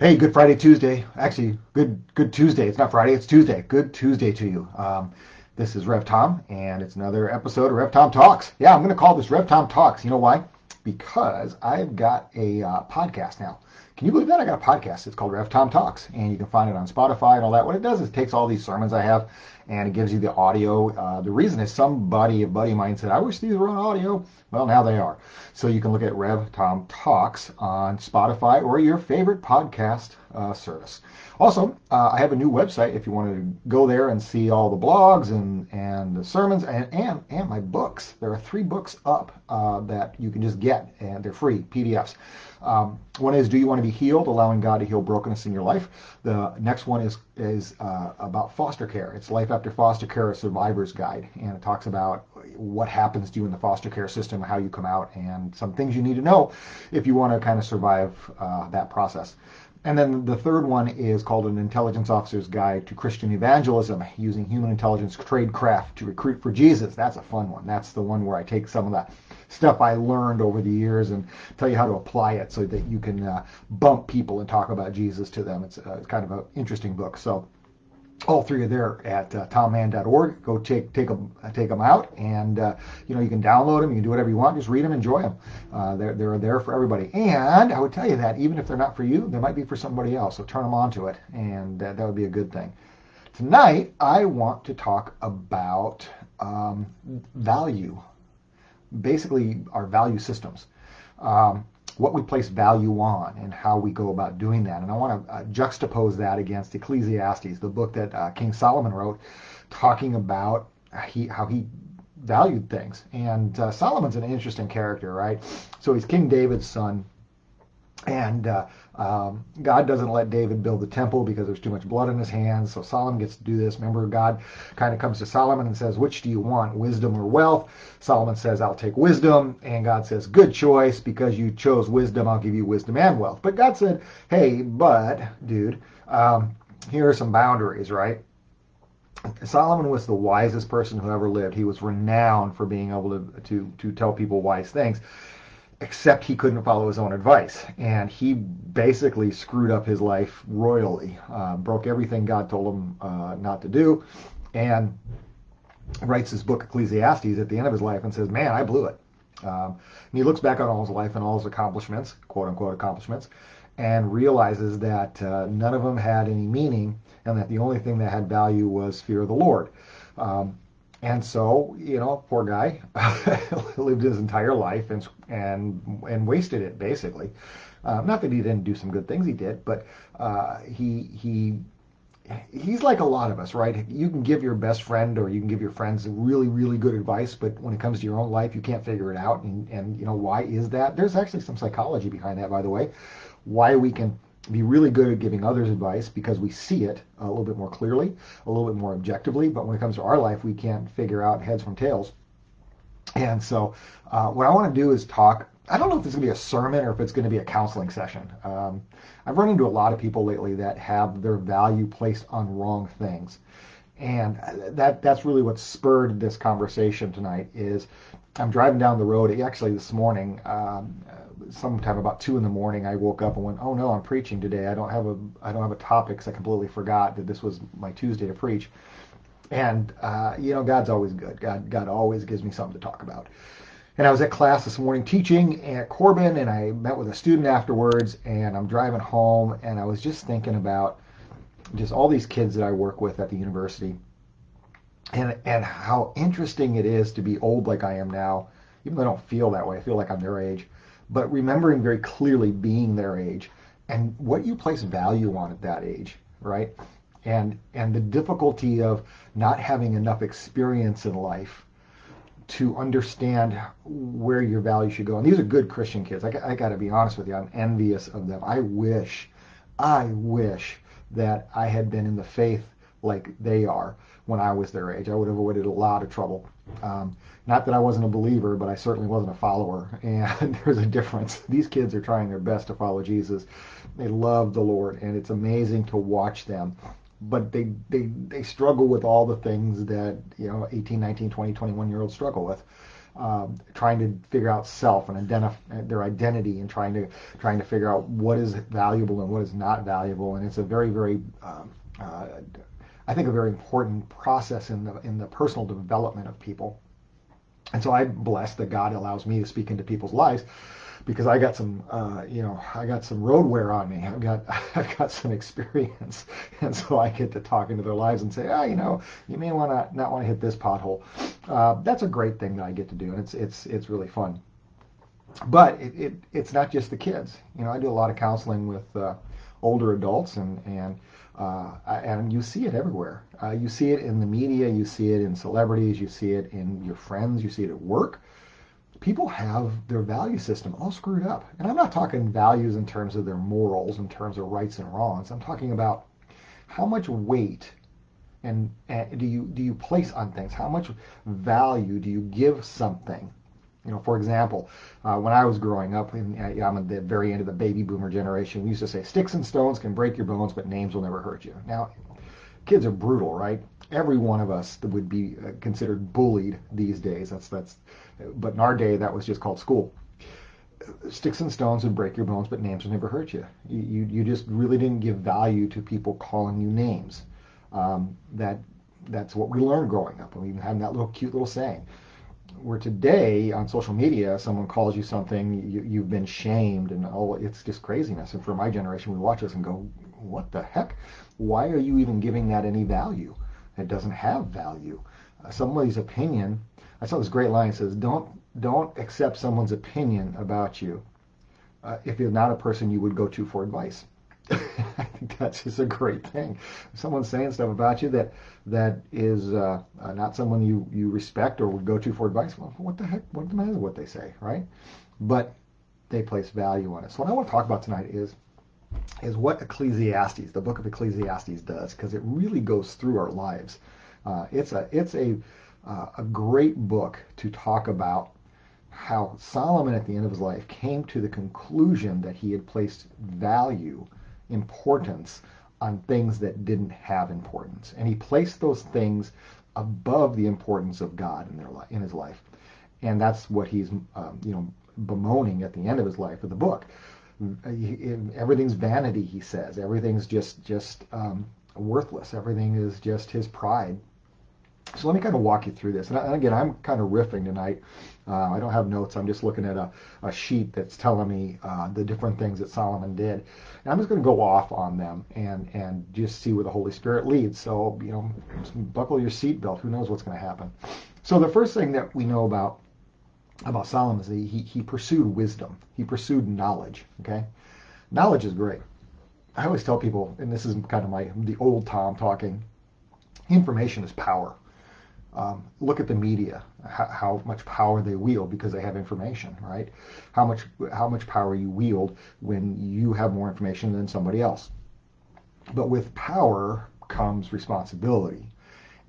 Hey, good Friday, Tuesday. Actually, good good Tuesday. It's not Friday, it's Tuesday. Good Tuesday to you. Um, this is Rev Tom, and it's another episode of Rev Tom Talks. Yeah, I'm going to call this Rev Tom Talks. You know why? Because I've got a uh, podcast now. Can you believe that? I got a podcast. It's called Rev Tom Talks, and you can find it on Spotify and all that. What it does is it takes all these sermons I have and it gives you the audio. Uh, the reason is somebody, a buddy of mine said, I wish these were on audio. Well, now they are. So you can look at Rev Tom Talks on Spotify or your favorite podcast uh, service. Also, uh, I have a new website if you want to go there and see all the blogs and, and the sermons and, and, and my books. There are three books up uh, that you can just get, and they're free PDFs. Um, one is Do You Want to Be Healed? Allowing God to Heal Brokenness in Your Life. The next one is, is uh, about foster care. It's Life After Foster Care, a Survivor's Guide. And it talks about what happens to you in the foster care system, how you come out, and some things you need to know if you want to kind of survive uh, that process. And then the third one is called An Intelligence Officer's Guide to Christian Evangelism, using human intelligence tradecraft to recruit for Jesus. That's a fun one. That's the one where I take some of that stuff I learned over the years and tell you how to apply it so that you can uh, bump people and talk about Jesus to them. It's, uh, it's kind of an interesting book. So all three are there at uh. Go take take them take them out, and uh, you know you can download them. You can do whatever you want. Just read them, enjoy them. Uh, they're they're there for everybody. And I would tell you that even if they're not for you, they might be for somebody else. So turn them on to it, and that would be a good thing. Tonight I want to talk about um, value, basically our value systems. Um, what we place value on and how we go about doing that. And I want to uh, juxtapose that against Ecclesiastes, the book that uh, King Solomon wrote, talking about he, how he valued things. And uh, Solomon's an interesting character, right? So he's King David's son. And uh, um, God doesn't let David build the temple because there's too much blood in his hands. So Solomon gets to do this. Remember, God kind of comes to Solomon and says, Which do you want, wisdom or wealth? Solomon says, I'll take wisdom. And God says, Good choice. Because you chose wisdom, I'll give you wisdom and wealth. But God said, Hey, but, dude, um, here are some boundaries, right? Solomon was the wisest person who ever lived. He was renowned for being able to, to, to tell people wise things except he couldn't follow his own advice. And he basically screwed up his life royally, uh, broke everything God told him uh, not to do, and writes his book Ecclesiastes at the end of his life and says, Man, I blew it. Um, and he looks back on all his life and all his accomplishments, quote unquote accomplishments, and realizes that uh, none of them had any meaning and that the only thing that had value was fear of the Lord. Um, and so, you know, poor guy lived his entire life and and and wasted it basically. Uh, not that he didn't do some good things, he did, but uh, he he he's like a lot of us, right? You can give your best friend or you can give your friends really really good advice, but when it comes to your own life, you can't figure it out. And and you know why is that? There's actually some psychology behind that, by the way. Why we can be really good at giving others advice because we see it a little bit more clearly, a little bit more objectively. But when it comes to our life, we can't figure out heads from tails. And so, uh, what I want to do is talk. I don't know if this is going to be a sermon or if it's going to be a counseling session. Um, I've run into a lot of people lately that have their value placed on wrong things, and that that's really what spurred this conversation tonight. Is I'm driving down the road. Actually, this morning, um, sometime about two in the morning, I woke up and went, "Oh no, I'm preaching today. I don't have a I don't have a topic because I completely forgot that this was my Tuesday to preach." And uh, you know, God's always good. God God always gives me something to talk about. And I was at class this morning teaching at Corban, and I met with a student afterwards. And I'm driving home, and I was just thinking about just all these kids that I work with at the university, and and how interesting it is to be old like I am now. Even though I don't feel that way, I feel like I'm their age but remembering very clearly being their age and what you place value on at that age, right? And and the difficulty of not having enough experience in life to understand where your value should go. And these are good Christian kids. I, I got to be honest with you. I'm envious of them. I wish, I wish that I had been in the faith like they are when I was their age. I would have avoided a lot of trouble. Um, not that I wasn't a believer, but I certainly wasn't a follower. And there's a difference. These kids are trying their best to follow Jesus. They love the Lord, and it's amazing to watch them. But they, they, they struggle with all the things that, you know, 18, 19, 20, 21 year olds struggle with. um, trying to figure out self and identify their identity and trying to trying to figure out what is valuable and what is not valuable. And it's a very very um, uh, I think a very important process in the in the personal development of people. And so I'm blessed that God allows me to speak into people's lives because I got some, uh, you know, I got some road wear on me. I've got, I've got some experience, and so I get to talk into their lives and say, ah, you know, you may want to not want to hit this pothole. Uh, that's a great thing that I get to do, and it's it's it's really fun. But it, it it's not just the kids. You know, I do a lot of counseling with uh, older adults, and and uh, and you see it everywhere. Uh, you see it in the media, you see it in celebrities, you see it in your friends, you see it at work people have their value system all screwed up. And I'm not talking values in terms of their morals, in terms of rights and wrongs. I'm talking about how much weight and, and do you do you place on things? How much value do you give something? You know, for example, uh, when I was growing up, and uh, I'm at the very end of the baby boomer generation, we used to say sticks and stones can break your bones, but names will never hurt you. Now, kids are brutal, right? Every one of us would be uh, considered bullied these days. That's that's but in our day, that was just called school. Sticks and stones would break your bones, but names would never hurt you. You, you, just really didn't give value to people calling you names. Um, that that's what we learned growing up, and we even had that little cute little saying. Where today on social media, someone calls you something, you, you've been shamed, and oh, it's just craziness. And for my generation, we watch this and go, "What the heck? Why are you even giving that any value? It doesn't have value." Uh, somebody's opinion I saw this great line. Says, "Don't don't accept someone's opinion about you uh, if you're not a person you would go to for advice." I think that's just a great thing. If someone's saying stuff about you that that is uh, uh, not someone you you respect or would go to for advice, well, what the heck? What the matter what they say, right? But they place value on it. So what I want to talk about tonight is is what Ecclesiastes, the book of Ecclesiastes, does because it really goes through our lives. Uh, it's a it's a uh, a great book to talk about how Solomon at the end of his life came to the conclusion that he had placed value, importance on things that didn't have importance. And he placed those things above the importance of God in their life, in his life. And that's what he's um, you know bemoaning at the end of his life of the book. Everything's vanity, he says. Everything's just just um, worthless. Everything is just his pride so let me kind of walk you through this. And again, I'm kind of riffing tonight. Uh, I don't have notes. I'm just looking at a, a sheet that's telling me uh, the different things that Solomon did. And I'm just going to go off on them and, and just see where the Holy Spirit leads. So, you know, buckle your seatbelt. Who knows what's going to happen? So the first thing that we know about about Solomon is that he, he pursued wisdom. He pursued knowledge. Okay? Knowledge is great. I always tell people, and this is kind of my the old Tom talking, information is power. Um, look at the media, how, how, much power they wield because they have information, right? How much how much power you wield when you have more information than somebody else. But with power comes responsibility.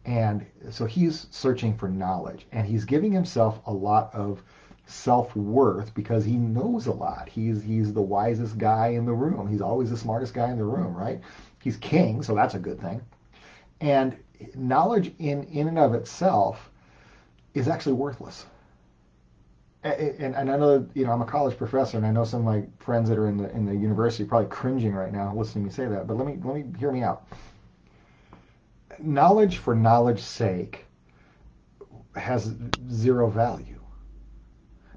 And so he's searching for knowledge and he's giving himself a lot of self-worth because he knows a lot. He's he's the wisest guy in the room. He's always the smartest guy in the room, right? He's king, so that's a good thing. And knowledge in, in and of itself is actually worthless. And, and I know, you know, I'm a college professor, and I know some of my friends that are in the in the university probably cringing right now listening to me say that. But let me let me hear me out. Knowledge for knowledge's sake has zero value.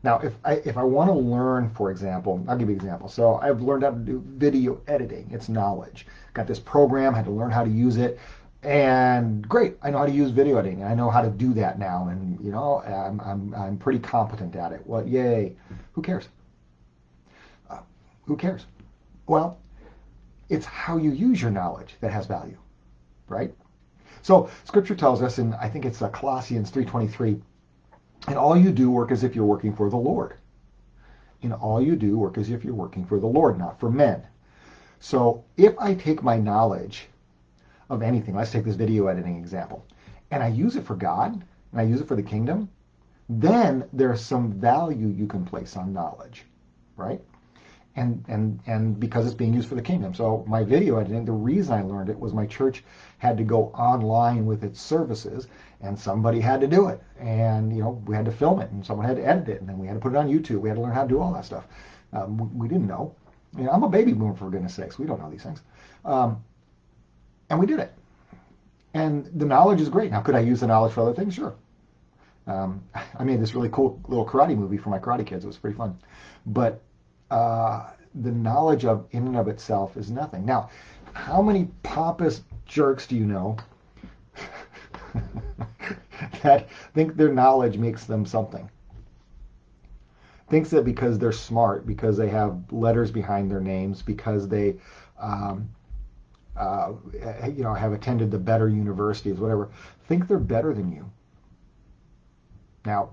Now, if I if I want to learn, for example, I'll give you an example. So I've learned how to do video editing. It's knowledge. Got this program, had to learn how to use it and great i know how to use video editing i know how to do that now and you know i'm, I'm, I'm pretty competent at it. Well yay. Who cares? Uh, who cares? Well it's how you use your knowledge that has value right? So scripture tells us in i think it's uh, colossians 3.23 and all you do work as if you're working for the lord. In all you do work as if you're working for the lord not for men. So if i take my knowledge of anything. Let's take this video editing example. And I use it for God, and I use it for the kingdom, then there's some value you can place on knowledge, right? and and and because it's being used for the kingdom. So my video editing, the reason I learned it was my church had to go online with its services, and somebody had to do it, and you know we had to film it, and someone had to edit it, and then we had to put it on YouTube. We had to learn how to do all that stuff. Um, we, we, didn't know. You know, I'm a baby boomer for goodness sakes. We don't know these things, um, and we did it. And the knowledge is great. Now, could I use the knowledge for other things? Sure. Um, I made this really cool little karate movie for my karate kids. It was pretty fun, but uh, the knowledge of in and of itself is nothing. Now, how many pompous jerks do you know that think their knowledge makes them something? Thinks that because they're smart, because they have letters behind their names, because they, um, uh, you know, have attended the better universities, whatever, think they're better than you. Now,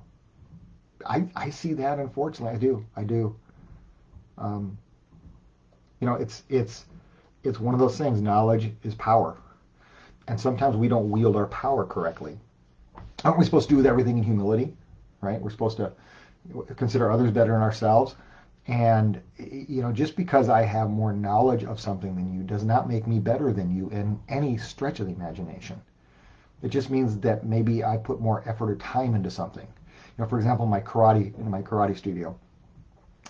I, I see that, unfortunately. I do. I do. Um, you know, it's it's it's one of those things. Knowledge is power, and sometimes we don't wield our power correctly. Aren't we supposed to do with everything in humility? Right? We're supposed to consider others better than ourselves. And you know, just because I have more knowledge of something than you does not make me better than you in any stretch of the imagination. It just means that maybe I put more effort or time into something. You know, for example, my karate in my karate studio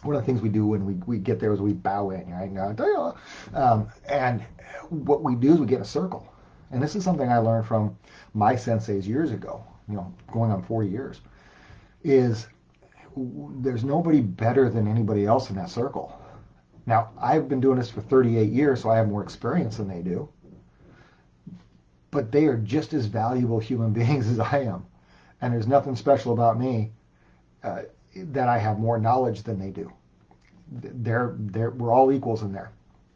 one of the things we do when we, we get there is we bow in, right? Um, and what we do is we get in a circle. And this is something I learned from my senseis years ago, you know, going on 40 years, is there's nobody better than anybody else in that circle. Now, I've been doing this for 38 years, so I have more experience than they do. But they are just as valuable human beings as I am. And there's nothing special about me. Uh, that I have more knowledge than they do. They're, they're, we're all equals in there.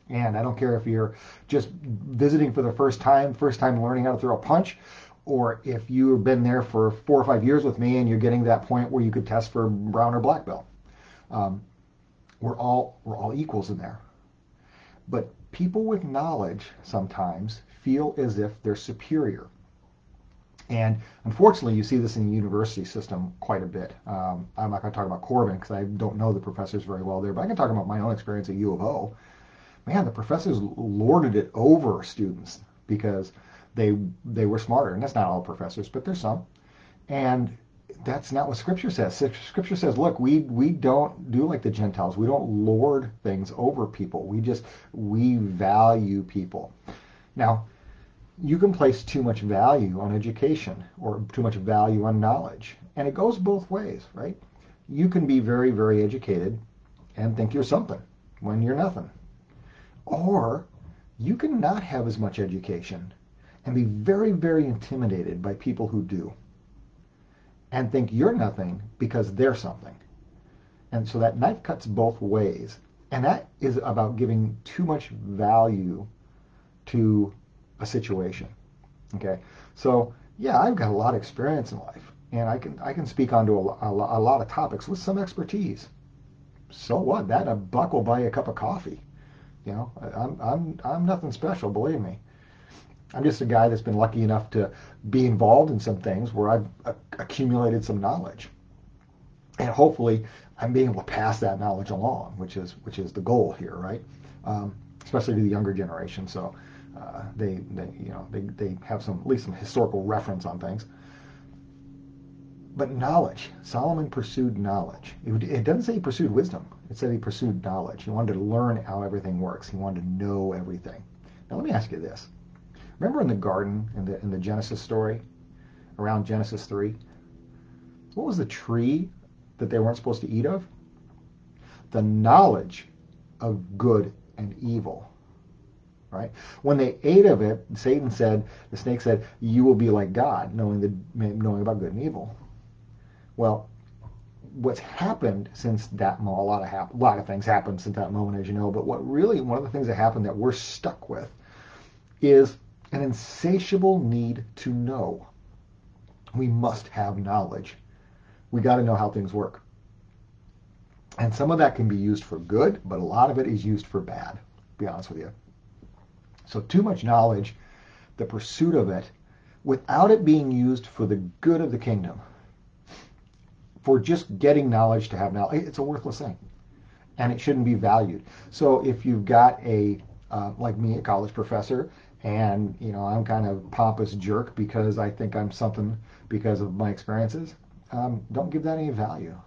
And I don't care if you're just visiting for the first time, first time learning how to throw a punch, or if you've been there for four or five years with me and you're getting to that point where you could test for brown or black belt. Um, we're all we're all equals in there. But people with knowledge sometimes feel as if they're superior. And unfortunately, you see this in the university system quite a bit. Um, I'm not going to talk about Corban because I don't know the professors very well there, but I can talk about my own experience at U of O. Man, the professors lorded it over students because they they were smarter, and that's not all professors, but there's some. And that's not what Scripture says. Scripture says, look, we we don't do like the Gentiles. We don't lord things over people. We just we value people. Now, you can place too much value on education or too much value on knowledge. And it goes both ways, right? You can be very, very educated and think you're something when you're nothing. Or you can not have as much education and be very, very intimidated by people who do and think you're nothing because they're something. And so that knife cuts both ways. And that is about giving too much value to a situation. Okay, so yeah, I've got a lot of experience in life, and I can I can speak onto a, a, a lot of topics with some expertise. So what? That a buck will buy you a cup of coffee. You know, I'm I'm I'm nothing special, believe me. I'm just a guy that's been lucky enough to be involved in some things where I've accumulated some knowledge, and hopefully I'm being able to pass that knowledge along, which is which is the goal here, right? Um, especially to the younger generation. So uh, they, they, you know, they, they have some at least some historical reference on things. But knowledge, Solomon pursued knowledge. It, it doesn't say he pursued wisdom. It said he pursued knowledge. He wanted to learn how everything works. He wanted to know everything. Now let me ask you this: Remember in the garden in the in the Genesis story, around Genesis three, what was the tree that they weren't supposed to eat of? The knowledge of good and evil right? When they ate of it, Satan said, the snake said, you will be like God, knowing the knowing about good and evil. Well, what's happened since that moment, a lot of hap- a lot of things happened since that moment, as you know. But what really one of the things that happened that we're stuck with is an insatiable need to know. We must have knowledge. We got to know how things work. And some of that can be used for good, but a lot of it is used for bad. Be honest with you. So too much knowledge, the pursuit of it, without it being used for the good of the kingdom, for just getting knowledge to have knowledge, it's a worthless thing. and it shouldn't be valued. So if you've got a uh, like me, a college professor, and you know I'm kind of pompous jerk because I think I'm something because of my experiences, um, don't give that any value.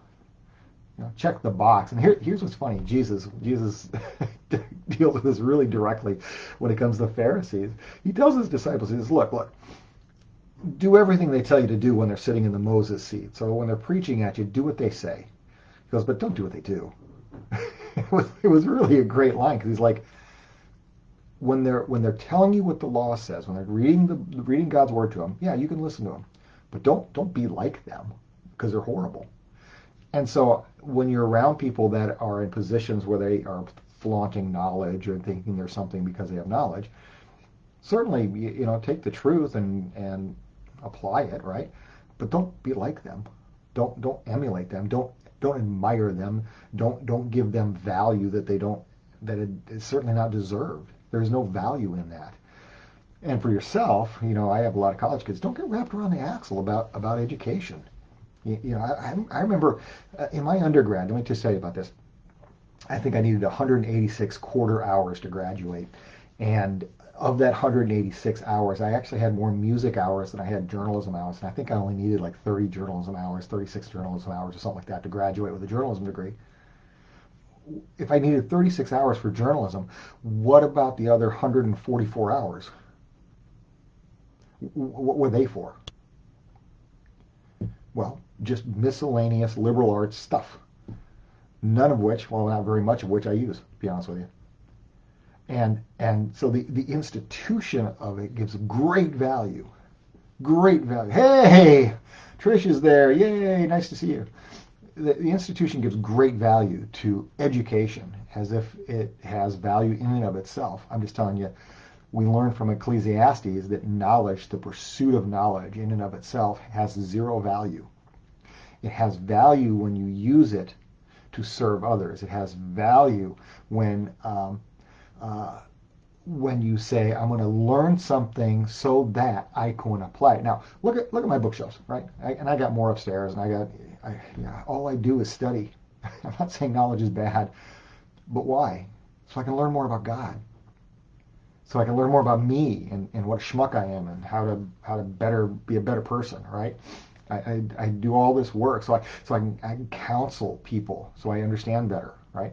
You know, check the box. And here, here's what's funny: Jesus, Jesus deals with this really directly when it comes to Pharisees. He tells his disciples, he says, "Look, look, do everything they tell you to do when they're sitting in the Moses seat. So when they're preaching at you, do what they say." He goes, "But don't do what they do." it, was, it was really a great line because he's like, when they're when they're telling you what the law says, when they're reading the reading God's word to them, yeah, you can listen to them, but don't don't be like them because they're horrible. And so when you're around people that are in positions where they are flaunting knowledge or thinking they're something because they have knowledge, certainly you know take the truth and and apply it, right? But don't be like them. Don't don't emulate them. Don't don't admire them. Don't don't give them value that they don't that it is certainly not deserved. There's no value in that. And for yourself, you know, I have a lot of college kids. Don't get wrapped around the axle about about education. You, you know, I, I remember uh, in my undergrad. Let me just tell you about this. I think I needed 186 quarter hours to graduate, and of that 186 hours, I actually had more music hours than I had journalism hours, and I think I only needed like 30 journalism hours, 36 journalism hours, or something like that to graduate with a journalism degree. If I needed 36 hours for journalism, what about the other 144 hours? What were they for? Well, just miscellaneous liberal arts stuff. None of which, well, not very much of which I use, to be honest with you and and so the the institution of it gives great value great value hey trish is there yay nice to see you the, the institution gives great value to education as if it has value in and of itself i'm just telling you we learn from ecclesiastes that knowledge the pursuit of knowledge in and of itself has zero value it has value when you use it to serve others it has value when um, uh, when you say I'm going to learn something so that I can apply it. Now look at look at my bookshelves, right? I, and I got more upstairs, and I got I, yeah, all I do is study. I'm not saying knowledge is bad, but why? So I can learn more about God. So I can learn more about me and, and what a schmuck I am and how to how to better be a better person, right? I, I, I do all this work so I so I can, I can counsel people so I understand better, right?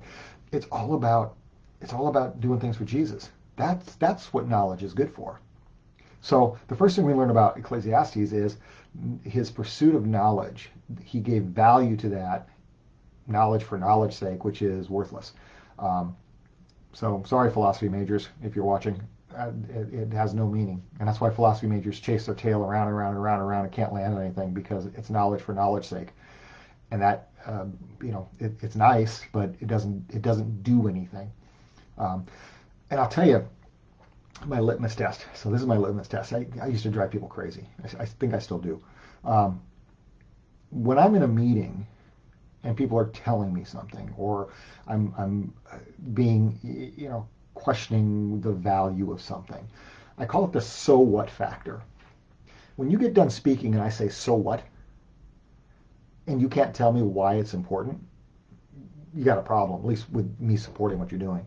It's all about it's all about doing things for Jesus. That's that's what knowledge is good for. So the first thing we learn about Ecclesiastes is his pursuit of knowledge. He gave value to that knowledge for knowledge's sake, which is worthless. Um, so sorry, philosophy majors, if you're watching. Uh, it, it, has no meaning, and that's why philosophy majors chase their tail around and around and around and around and can't land on anything because it's knowledge for knowledge's sake, and that uh, you know it, it's nice, but it doesn't it doesn't do anything. Um, and I'll tell you, my litmus test. So this is my litmus test. I, I used to drive people crazy. I, I think I still do. Um, when I'm in a meeting and people are telling me something, or I'm, I'm uh, being, you know, questioning the value of something, I call it the so what factor. When you get done speaking and I say so what, and you can't tell me why it's important, you got a problem, at least with me supporting what you're doing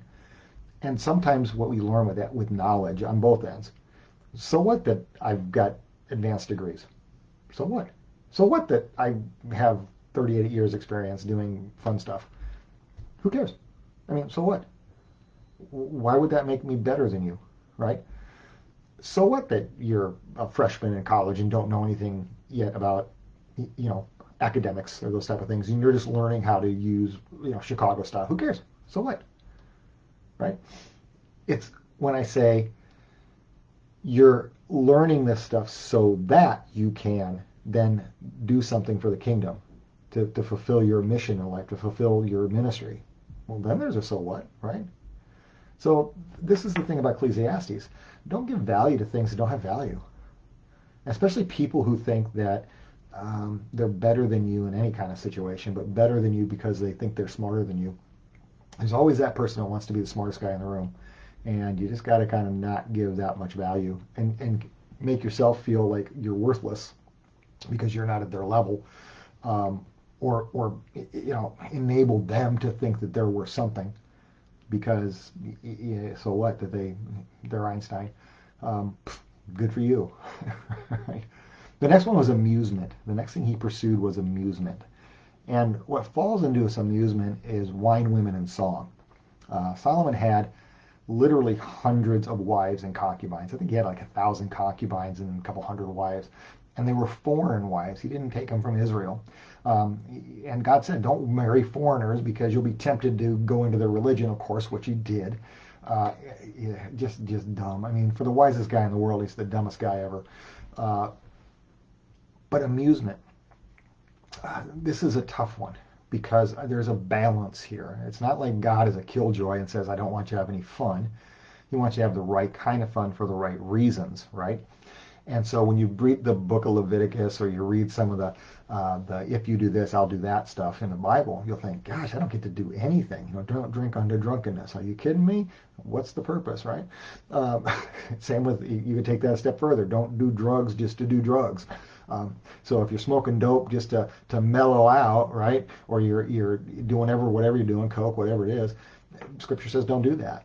and sometimes what we learn with that with knowledge on both ends. So what that I've got advanced degrees? So what? So what that I have 38 years experience doing fun stuff? Who cares? I mean, so what? Why would that make me better than you, right? So what that you're a freshman in college and don't know anything yet about, you know, academics or those type of things, and you're just learning how to use, you know, Chicago style. Who cares? So what? Right? It's when I say you're learning this stuff so that you can then do something for the kingdom to, to fulfill your mission in life, to fulfill your ministry. Well, then there's a so what, right? So this is the thing about Ecclesiastes. Don't give value to things that don't have value. Especially people who think that um, they're better than you in any kind of situation, but better than you because they think they're smarter than you there's always that person that wants to be the smartest guy in the room. And you just got to kind of not give that much value and, and make yourself feel like you're worthless because you're not at their level. Um, or or you know enabled them to think that they're worth something because so what that they they're Einstein. Um, good for you. right? The next one was amusement. The next thing he pursued was amusement. And what falls into this amusement is wine, women, and song. Uh, Solomon had literally hundreds of wives and concubines. I think he had like a thousand concubines and a couple hundred wives. And they were foreign wives. He didn't take them from Israel. Um, and God said, don't marry foreigners because you'll be tempted to go into their religion, of course, which he did. Uh, yeah, just just dumb. I mean, for the wisest guy in the world, he's the dumbest guy ever. Uh, but amusement. This is a tough one because there's a balance here. It's not like God is a killjoy and says, I don't want you to have any fun. He wants you to have the right kind of fun for the right reasons, right? And so when you read the book of Leviticus or you read some of the, uh, the if you do this, I'll do that stuff in the Bible, you'll think, gosh, I don't get to do anything. You know, don't drink unto drunkenness. Are you kidding me? What's the purpose, right? Um, same with, you could take that a step further. Don't do drugs just to do drugs. Um, so if you're smoking dope just to, to mellow out, right, or you're you're doing whatever whatever you're doing, coke, whatever it is, Scripture says don't do that.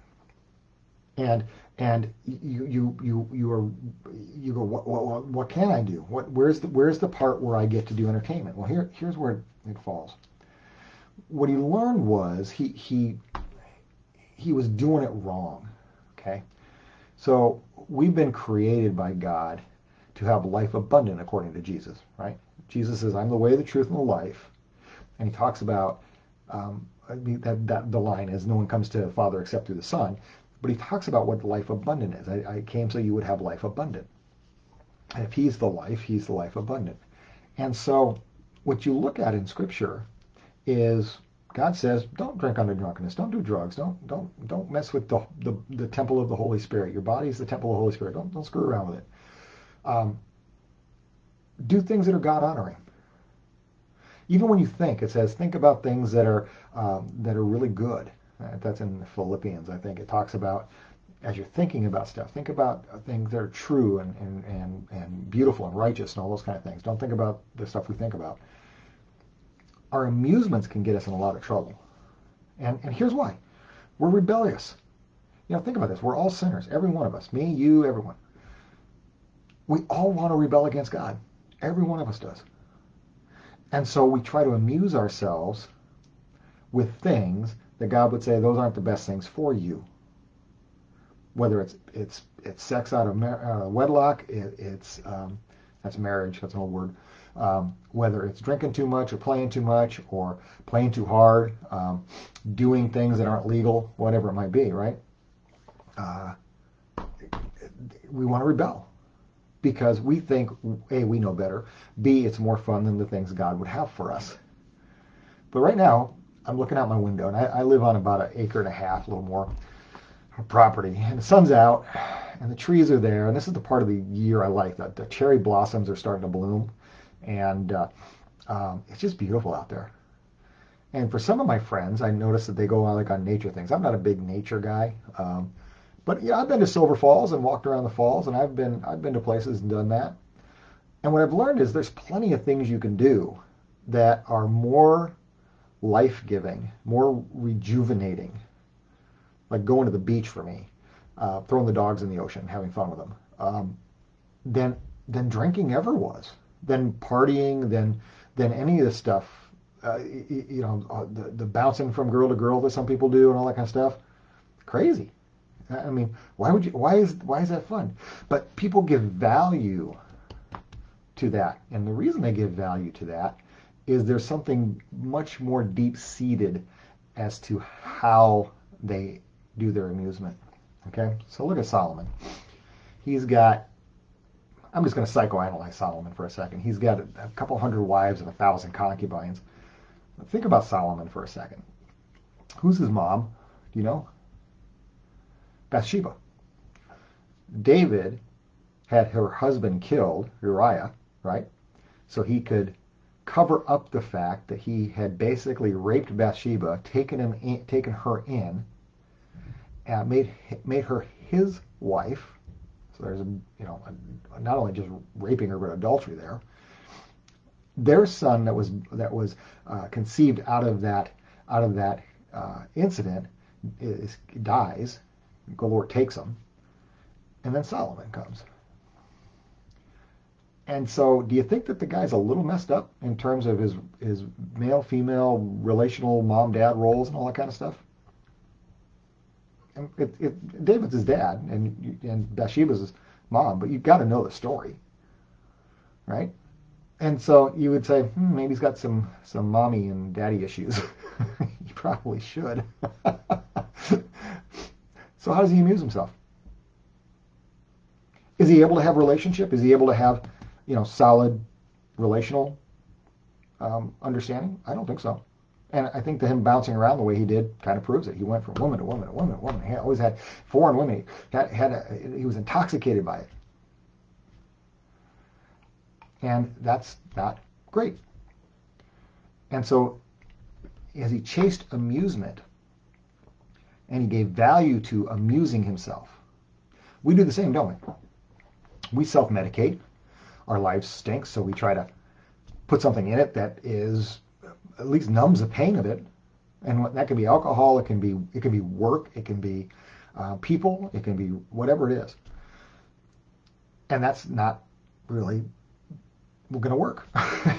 And and you you you you are you go what what what can I do? What where's the where's the part where I get to do entertainment? Well, here here's where it falls. What he learned was he he he was doing it wrong. Okay, so we've been created by God to have life abundant according to Jesus, right? Jesus says, I'm the way, the truth, and the life. And he talks about um, that, that the line is no one comes to the Father except through the Son. But he talks about what life abundant is. I, I came so you would have life abundant. And if he's the life, he's the life abundant. And so what you look at in Scripture is God says, don't drink under drunkenness, don't do drugs, don't don't don't mess with the, the, the temple of the Holy Spirit. Your body is the temple of the Holy Spirit. Don't don't screw around with it. Um, do things that are God honoring. Even when you think, it says, think about things that are um, that are really good. Uh, that's in Philippians, I think. It talks about as you're thinking about stuff, think about things that are true and, and, and, and beautiful and righteous and all those kind of things. Don't think about the stuff we think about. Our amusements can get us in a lot of trouble. And, and here's why. We're rebellious. You know, think about this. We're all sinners. Every one of us. Me, you, everyone. We all want to rebel against God. Every one of us does. And so we try to amuse ourselves with things that God would say those aren't the best things for you. Whether it's it's it's sex out of uh, wedlock, it, it's um, that's marriage. That's an old word. Um, whether it's drinking too much or playing too much or playing too hard, um, doing things that aren't legal, whatever it might be, right? Uh, we want to rebel because we think, A, we know better, B, it's more fun than the things God would have for us. But right now, I'm looking out my window, and I, I live on about an acre and a half, a little more, property, and the sun's out, and the trees are there, and this is the part of the year I like. The, the cherry blossoms are starting to bloom, and uh, um, it's just beautiful out there. And for some of my friends, I noticed that they go out like on nature things. I'm not a big nature guy. Um, but yeah, I've been to Silver Falls and walked around the falls, and I've been I've been to places and done that. And what I've learned is there's plenty of things you can do that are more life-giving, more rejuvenating, like going to the beach for me, uh, throwing the dogs in the ocean, having fun with them, um, than than drinking ever was, than partying, than than any of this stuff. Uh, you, you know, uh, the, the bouncing from girl to girl that some people do and all that kind of stuff. Crazy. I mean, why would you? Why is why is that fun? But people give value to that, and the reason they give value to that is there's something much more deep seated as to how they do their amusement. Okay, so look at Solomon. He's got. I'm just going to psychoanalyze Solomon for a second. He's got a couple hundred wives and a thousand concubines. Think about Solomon for a second. Who's his mom? Do you know? Bathsheba. David had her husband killed, Uriah, right? So he could cover up the fact that he had basically raped Bathsheba, taken him, in, taken her in, and made made her his wife. So there's a, you know, a, not only just raping her but adultery there. their son that was that was uh, conceived out of that out of that uh, incident is, dies. Lord takes him, and then Solomon comes. And so, do you think that the guy's a little messed up in terms of his his male female relational mom dad roles and all that kind of stuff? It, it, David's his dad, and and Bathsheba's his mom, but you've got to know the story, right? And so you would say, hmm, maybe he's got some some mommy and daddy issues. he probably should. so how does he amuse himself? Is he able to have relationship? Is he able to have, you know, solid relational um, understanding? I don't think so. And I think that him bouncing around the way he did kind of proves it. He went from woman to woman to woman to woman. He always had foreign women. He had, had a, he was intoxicated by it. And that's not great. And so as he chased amusement and he gave value to amusing himself, we do the same, don't we? We self-medicate. Our lives stink, so we try to put something in it that is at least numbs the pain of it. And that can be alcohol, it can be it can be work, it can be uh, people, it can be whatever it is. And that's not really going to work.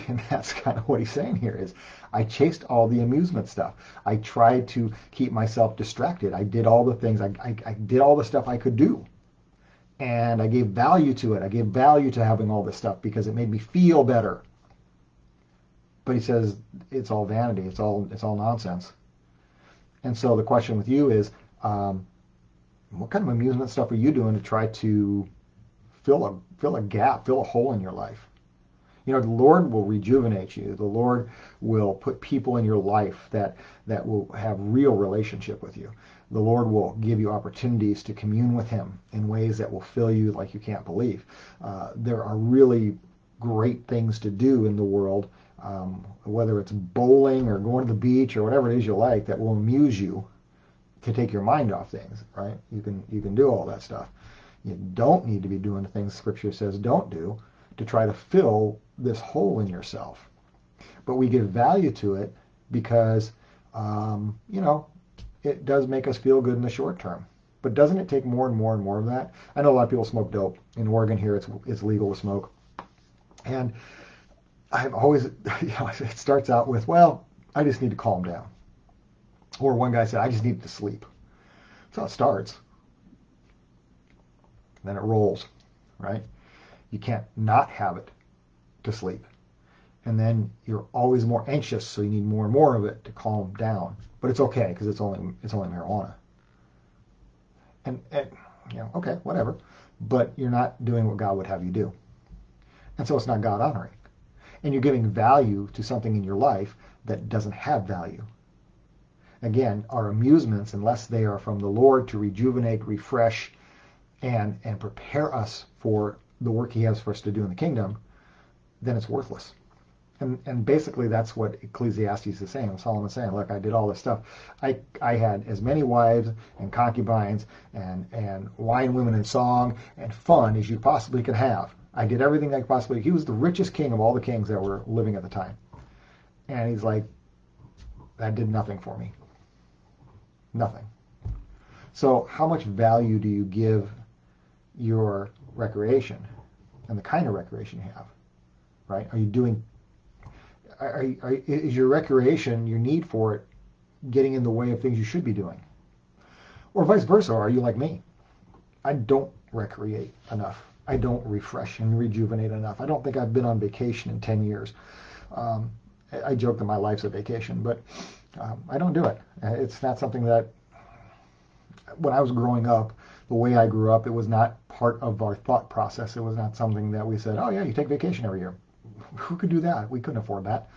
and that's kind of what he's saying here is I chased all the amusement stuff. I tried to keep myself distracted. I did all the things. I, I, I did all the stuff I could do. And I gave value to it. I gave value to having all this stuff because it made me feel better. But he says it's all vanity. It's all it's all nonsense. And so the question with you is, um, what kind of amusement stuff are you doing to try to fill a fill a gap, fill a hole in your life? You know, the Lord will rejuvenate you. The Lord will put people in your life that that will have real relationship with you. The Lord will give you opportunities to commune with Him in ways that will fill you like you can't believe. Uh, there are really great things to do in the world, um, whether it's bowling or going to the beach or whatever it is you like, that will amuse you to take your mind off things. Right? You can you can do all that stuff. You don't need to be doing the things Scripture says don't do to try to fill this hole in yourself. But we give value to it because, um, you know, it does make us feel good in the short term. But doesn't it take more and more and more of that? I know a lot of people smoke dope. In Oregon here, it's, it's legal to smoke. And I've always, you know, it starts out with, well, I just need to calm down. Or one guy said, I just need to sleep. That's how it starts. then it rolls, right? You can't not have it to sleep. And then you're always more anxious, so you need more and more of it to calm down. But it's okay because it's only it's only marijuana. And, and you know, okay, whatever. But you're not doing what God would have you do. And so it's not God honoring. And you're giving value to something in your life that doesn't have value. Again, our amusements, unless they are from the Lord to rejuvenate, refresh, and, and prepare us for the work he has for us to do in the kingdom, then it's worthless. And, and basically that's what Ecclesiastes is saying. Solomon's saying, look, I did all this stuff. I, I had as many wives and concubines and, and wine, women, and song and fun as you possibly could have. I did everything I could possibly. He was the richest king of all the kings that were living at the time. And he's like, that did nothing for me. Nothing. So how much value do you give your recreation and the kind of recreation you have? Right? Are you doing, are, are, is your recreation, your need for it, getting in the way of things you should be doing? Or vice versa, are you like me? I don't recreate enough. I don't refresh and rejuvenate enough. I don't think I've been on vacation in 10 years. Um, I joke that my life's a vacation, but um, I don't do it. It's not something that, when I was growing up, the way I grew up, it was not part of our thought process. It was not something that we said, oh yeah, you take vacation every year who could do that? We couldn't afford that.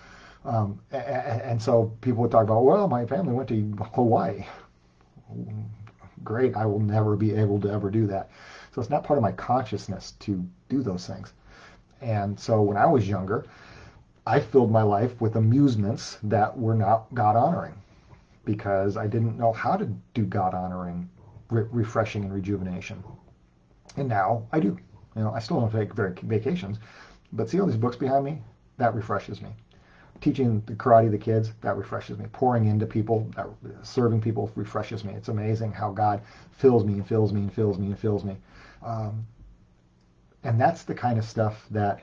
Um, and, and, so people would talk about, well, my family went to Hawaii. Great, I will never be able to ever do that. So it's not part of my consciousness to do those things. And so when I was younger, I filled my life with amusements that were not God honoring because I didn't know how to do God honoring, re- refreshing, and rejuvenation. And now I do. You know, I still don't take very vacations, but see all these books behind me? that refreshes me. Teaching the karate to the kids, that refreshes me. Pouring into people, that, serving people refreshes me. It's amazing how God fills me and fills me and fills me and fills me. Um, and that's the kind of stuff that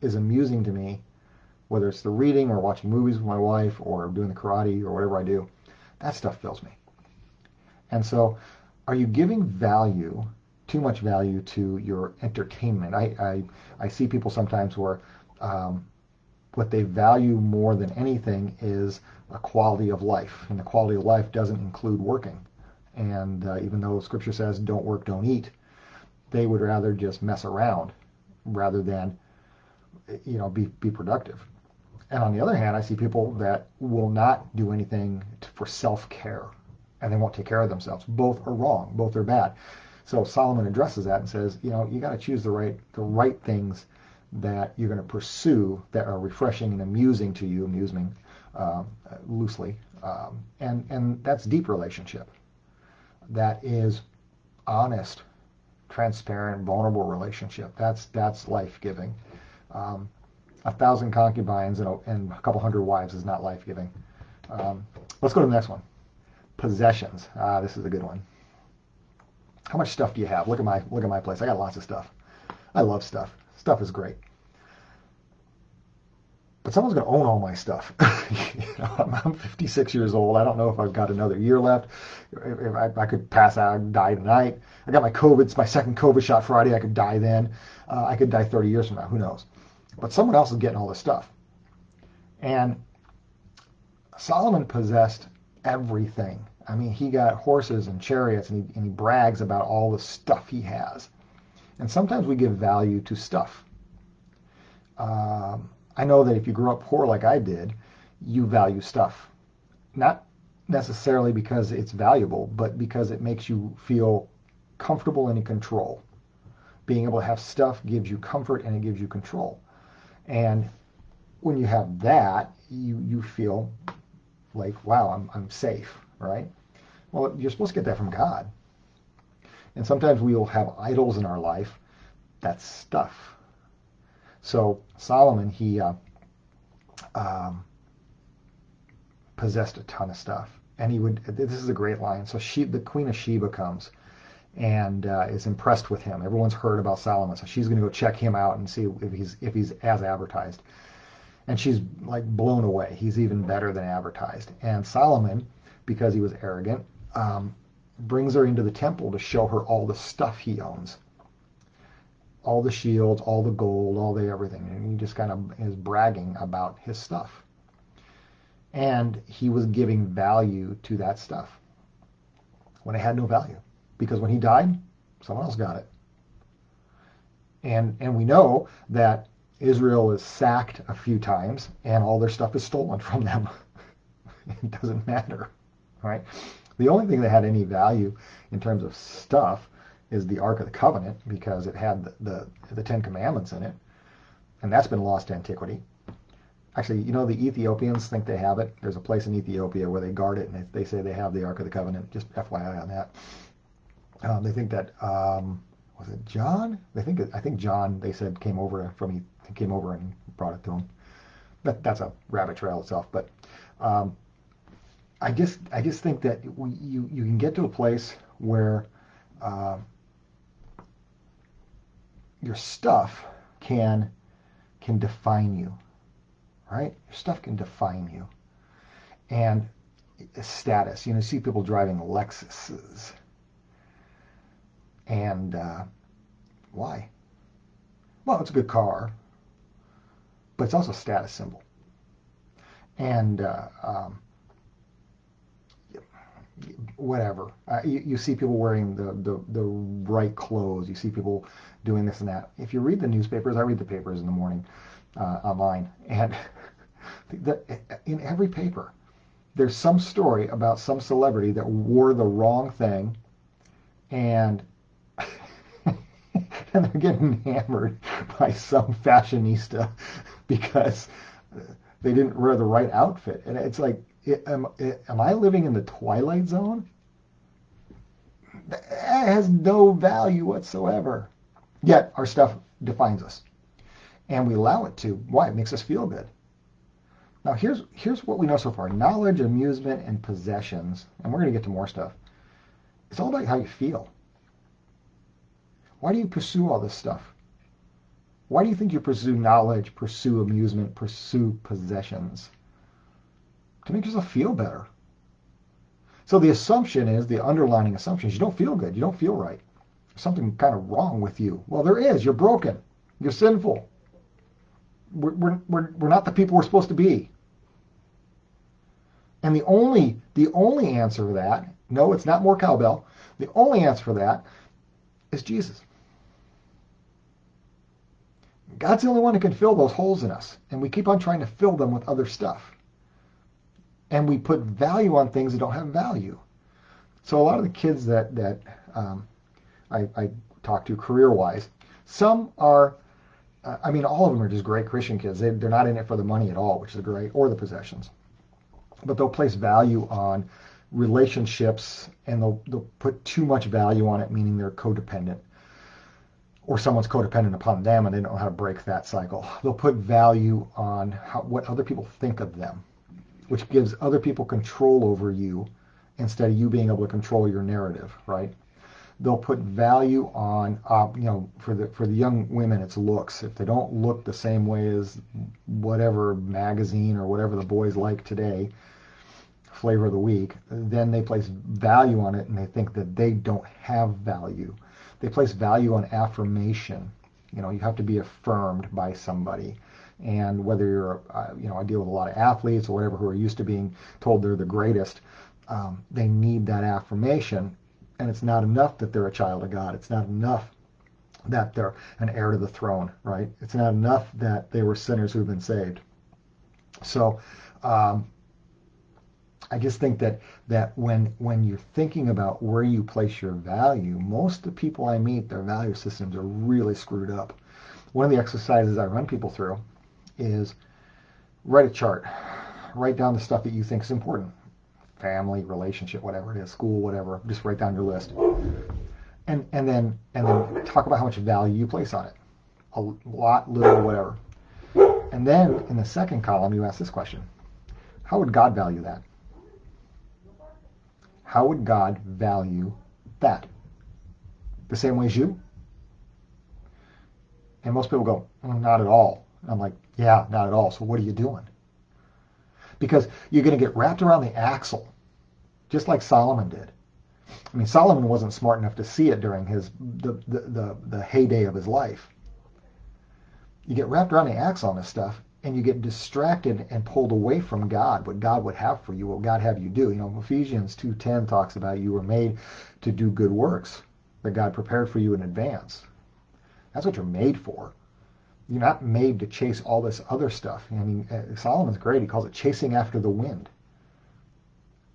is amusing to me, whether it's the reading or watching movies with my wife or doing the karate or whatever I do. That stuff fills me. And so, are you giving value, too much value to your entertainment? I, I, I see people sometimes where um, what they value more than anything is a quality of life. And the quality of life doesn't include working. And uh, even though Scripture says don't work, don't eat, they would rather just mess around rather than, you know, be, be productive. And on the other hand, I see people that will not do anything for self-care and they won't take care of themselves. Both are wrong. Both are bad. So Solomon addresses that and says, you know, you got to choose the right the right things that you're going to pursue that are refreshing and amusing to you, amusing um, loosely, um, and and that's deep relationship. That is honest, transparent, vulnerable relationship. That's that's life giving. Um, a thousand concubines and a, and a, couple hundred wives is not life giving. Um, let's go to the next one. Possessions. Ah, this is a good one. How much stuff do you have? Look at my look at my place. I got lots of stuff. I love stuff. Stuff is great. But someone's going to own all my stuff. you know, I'm, I'm, 56 years old. I don't know if I've got another year left. If, if I, I, could pass out and die tonight. I got my COVID. It's my second COVID shot Friday. I could die then. Uh, I could die 30 years from now. Who knows? But someone else is getting all this stuff. And Solomon possessed everything. I mean, he got horses and chariots, and he, and he brags about all the stuff he has. And sometimes we give value to stuff. Um, I know that if you grew up poor like I did, you value stuff. Not necessarily because it's valuable, but because it makes you feel comfortable and in control. Being able to have stuff gives you comfort and it gives you control. And when you have that, you, you feel like, wow, I'm, I'm safe, right? Well, you're supposed to get that from God. And sometimes we will have idols in our life. That's stuff. So Solomon, he uh, um, possessed a ton of stuff. And he would, this is a great line. So she, the Queen of Sheba comes and uh, is impressed with him. Everyone's heard about Solomon, so she's going to go check him out and see if he's if he's as advertised. And she's like blown away. He's even better than advertised. And Solomon, because he was arrogant, um, brings her into the temple to show her all the stuff he owns, all the shields, all the gold, all the everything. And he just kind of is bragging about his stuff. And he was giving value to that stuff when it had no value because when he died, someone else got it. And and we know that Israel is sacked a few times and all their stuff is stolen from them. it doesn't matter, right? The only thing that had any value in terms of stuff is the Ark of the Covenant because it had the, the, the Ten Commandments in it, and that's been lost to antiquity. Actually, you know, the Ethiopians think they have it. There's a place in Ethiopia where they guard it, and they, they say they have the Ark of the Covenant. Just FYI on that. Um, they think that um, was it John? They think I think John. They said came over from came over and brought it to him. That, that's a rabbit trail itself. But um, I just I just think that we, you you can get to a place where uh, your stuff can can define you, right? Your stuff can define you, and status. You know, see people driving Lexuses and uh, why? Well, it's a good car, but it's also a status symbol. And uh, um, whatever. Uh, you, you, see people wearing the, the, the right clothes. You see people doing this and that. If you read the newspapers, I read the papers in the morning uh, online, and the, in every paper, there's some story about some celebrity that wore the wrong thing and and they're getting hammered by some fashionista because they didn't wear the right outfit. And it's like, am, am I living in the twilight zone? That has no value whatsoever. Yet our stuff defines us. and we allow it to. Why? It makes us feel good. Now here's here's what we know so far: knowledge, amusement, and possessions. And we're going to get to more stuff. It's all about how you feel. Why do you pursue all this stuff? Why do you think you pursue knowledge, pursue amusement, pursue possessions? To make yourself feel better. So the assumption is, the underlining assumption is you don't feel good. You don't feel right. There's something kind of wrong with you. Well, there is. You're broken. You're sinful. We're, we're, we're, not the people we're supposed to be. And the only the only answer to that, no, it's not more cowbell. The only answer for that is Jesus. God's the only one who can fill those holes in us, and we keep on trying to fill them with other stuff. And we put value on things that don't have value. So a lot of the kids that that um, I, I talk to career-wise, some are I mean, all of them are just great Christian kids. They, they're not in it for the money at all, which is great, or the possessions but they'll place value on relationships and they'll, they'll put too much value on it, meaning they're codependent. Or someone's codependent upon them and they don't know how to break that cycle. They'll put value on how, what other people think of them, which gives other people control over you instead of you being able to control your narrative, right? They'll put value on, uh, you know, for the for the young women, it's looks. If they don't look the same way as whatever magazine or whatever the boys like today, flavor of the week, then they place value on it and they think that they don't have value. They place value on affirmation. You know, you have to be affirmed by somebody. And whether you're, uh, you know, I deal with a lot of athletes or whatever who are used to being told they're the greatest, um, they need that affirmation. And it's not enough that they're a child of God. It's not enough that they're an heir to the throne, right? It's not enough that they were sinners who've been saved. So, um, I just think that that when when you're thinking about where you place your value, most of the people I meet, their value systems are really screwed up. One of the exercises I run people through is write a chart. Write down the stuff that you think is important. Family, relationship, whatever it is, school, whatever. Just write down your list. And and then and then talk about how much value you place on it. A lot, little, whatever. And then in the second column, you ask this question. How would God value that? How would God value that? The same way as you? And most people go, mm, not at all. And I'm like, yeah, not at all. So what are you doing? Because you're going to get wrapped around the axle, just like Solomon did. I mean, Solomon wasn't smart enough to see it during his the, the, the, the heyday of his life. You get wrapped around the axle on this stuff, and you get distracted and pulled away from God, what God would have for you, what God have you do. You know, Ephesians 2.10 talks about you were made to do good works that God prepared for you in advance. That's what you're made for. You're not made to chase all this other stuff. I mean, uh, Solomon's great. He calls it chasing after the wind.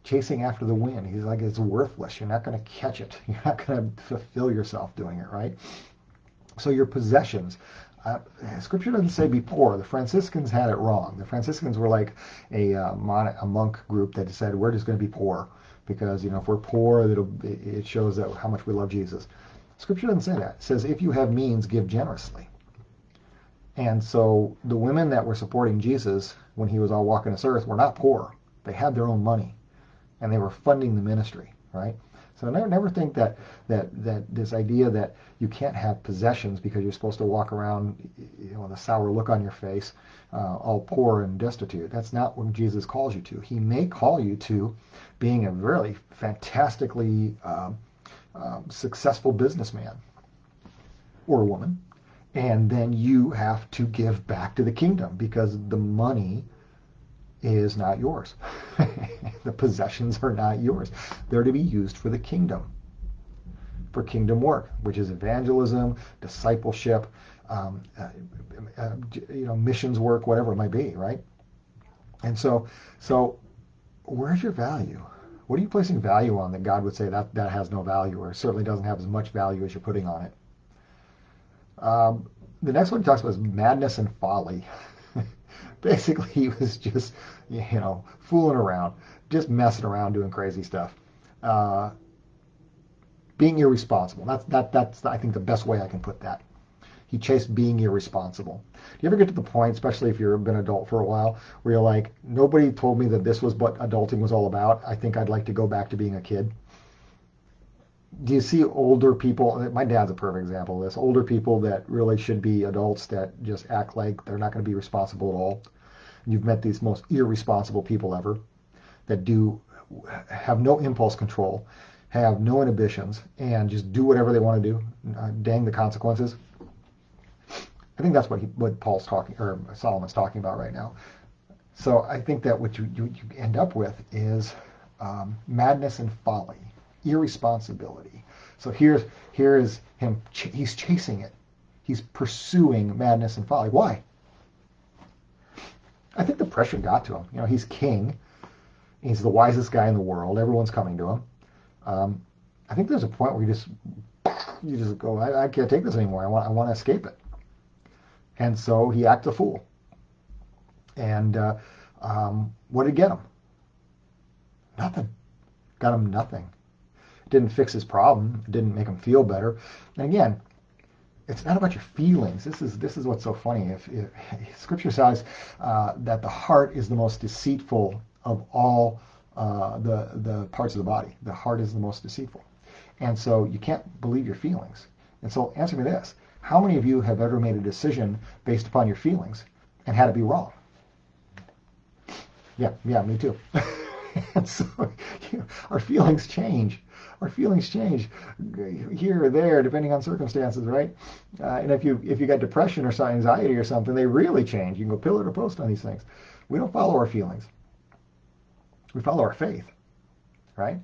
Chasing after the wind. He's like, it's worthless. You're not going to catch it. You're not going to fulfill yourself doing it, right? So your possessions, uh, scripture doesn't say be poor. The Franciscans had it wrong. The Franciscans were like a, uh, mon- a monk group that said we're just going to be poor because you know if we're poor, it shows that how much we love Jesus. Scripture doesn't say that. It says if you have means, give generously. And so the women that were supporting Jesus when he was all walking this earth were not poor. They had their own money, and they were funding the ministry, right? So never never think that that that this idea that you can't have possessions because you're supposed to walk around you know with a sour look on your face, uh, all poor and destitute. That's not what Jesus calls you to. He may call you to being a really fantastically um, um, successful businessman or woman, and then you have to give back to the kingdom because the money is not yours. the possessions are not yours. They're to be used for the kingdom, for kingdom work, which is evangelism, discipleship, um, uh, uh, you know, missions work, whatever it might be, right? And so, so where's your value? What are you placing value on that God would say that that has no value, or certainly doesn't have as much value as you're putting on it? Um, the next one he talks about is madness and folly. basically he was just you know fooling around, just messing around, doing crazy stuff, uh, being irresponsible. That's that that's I think the best way I can put that. He chased being irresponsible. Do you ever get to the point, especially if you've been adult for a while, where you're like, nobody told me that this was what adulting was all about. I think I'd like to go back to being a kid. Do you see older people? My dad's a perfect example of this. Older people that really should be adults that just act like they're not going to be responsible at all. You've met these most irresponsible people ever that do have no impulse control, have no inhibitions, and just do whatever they want to do. Uh, dang the consequences. I think that's what he, what Paul's talking or Solomon's talking about right now. So I think that what you, you, you end up with is um, madness and folly, irresponsibility. So here's here is him. Ch- he's chasing it. He's pursuing madness and folly. Why? I think the pressure got to him. You know, he's king. He's the wisest guy in the world. Everyone's coming to him. Um, I think there's a point where you just you just go, I, I can't take this anymore. I want I want to escape it. And so he acts a fool. And uh, um, what did get him? Nothing. Got him nothing. Didn't fix his problem. It didn't make him feel better. And again, it's not about your feelings. This is this is what's so funny. If, if Scripture says uh, that the heart is the most deceitful of all uh, the the parts of the body, the heart is the most deceitful, and so you can't believe your feelings. And so, answer me this: How many of you have ever made a decision based upon your feelings and had it be wrong? Yeah, yeah, me too. so, you know, our feelings change our feelings change here or there depending on circumstances, right? Uh, and if you if you got depression or anxiety or something, they really change. You can go pillar to post on these things. We don't follow our feelings. We follow our faith, right?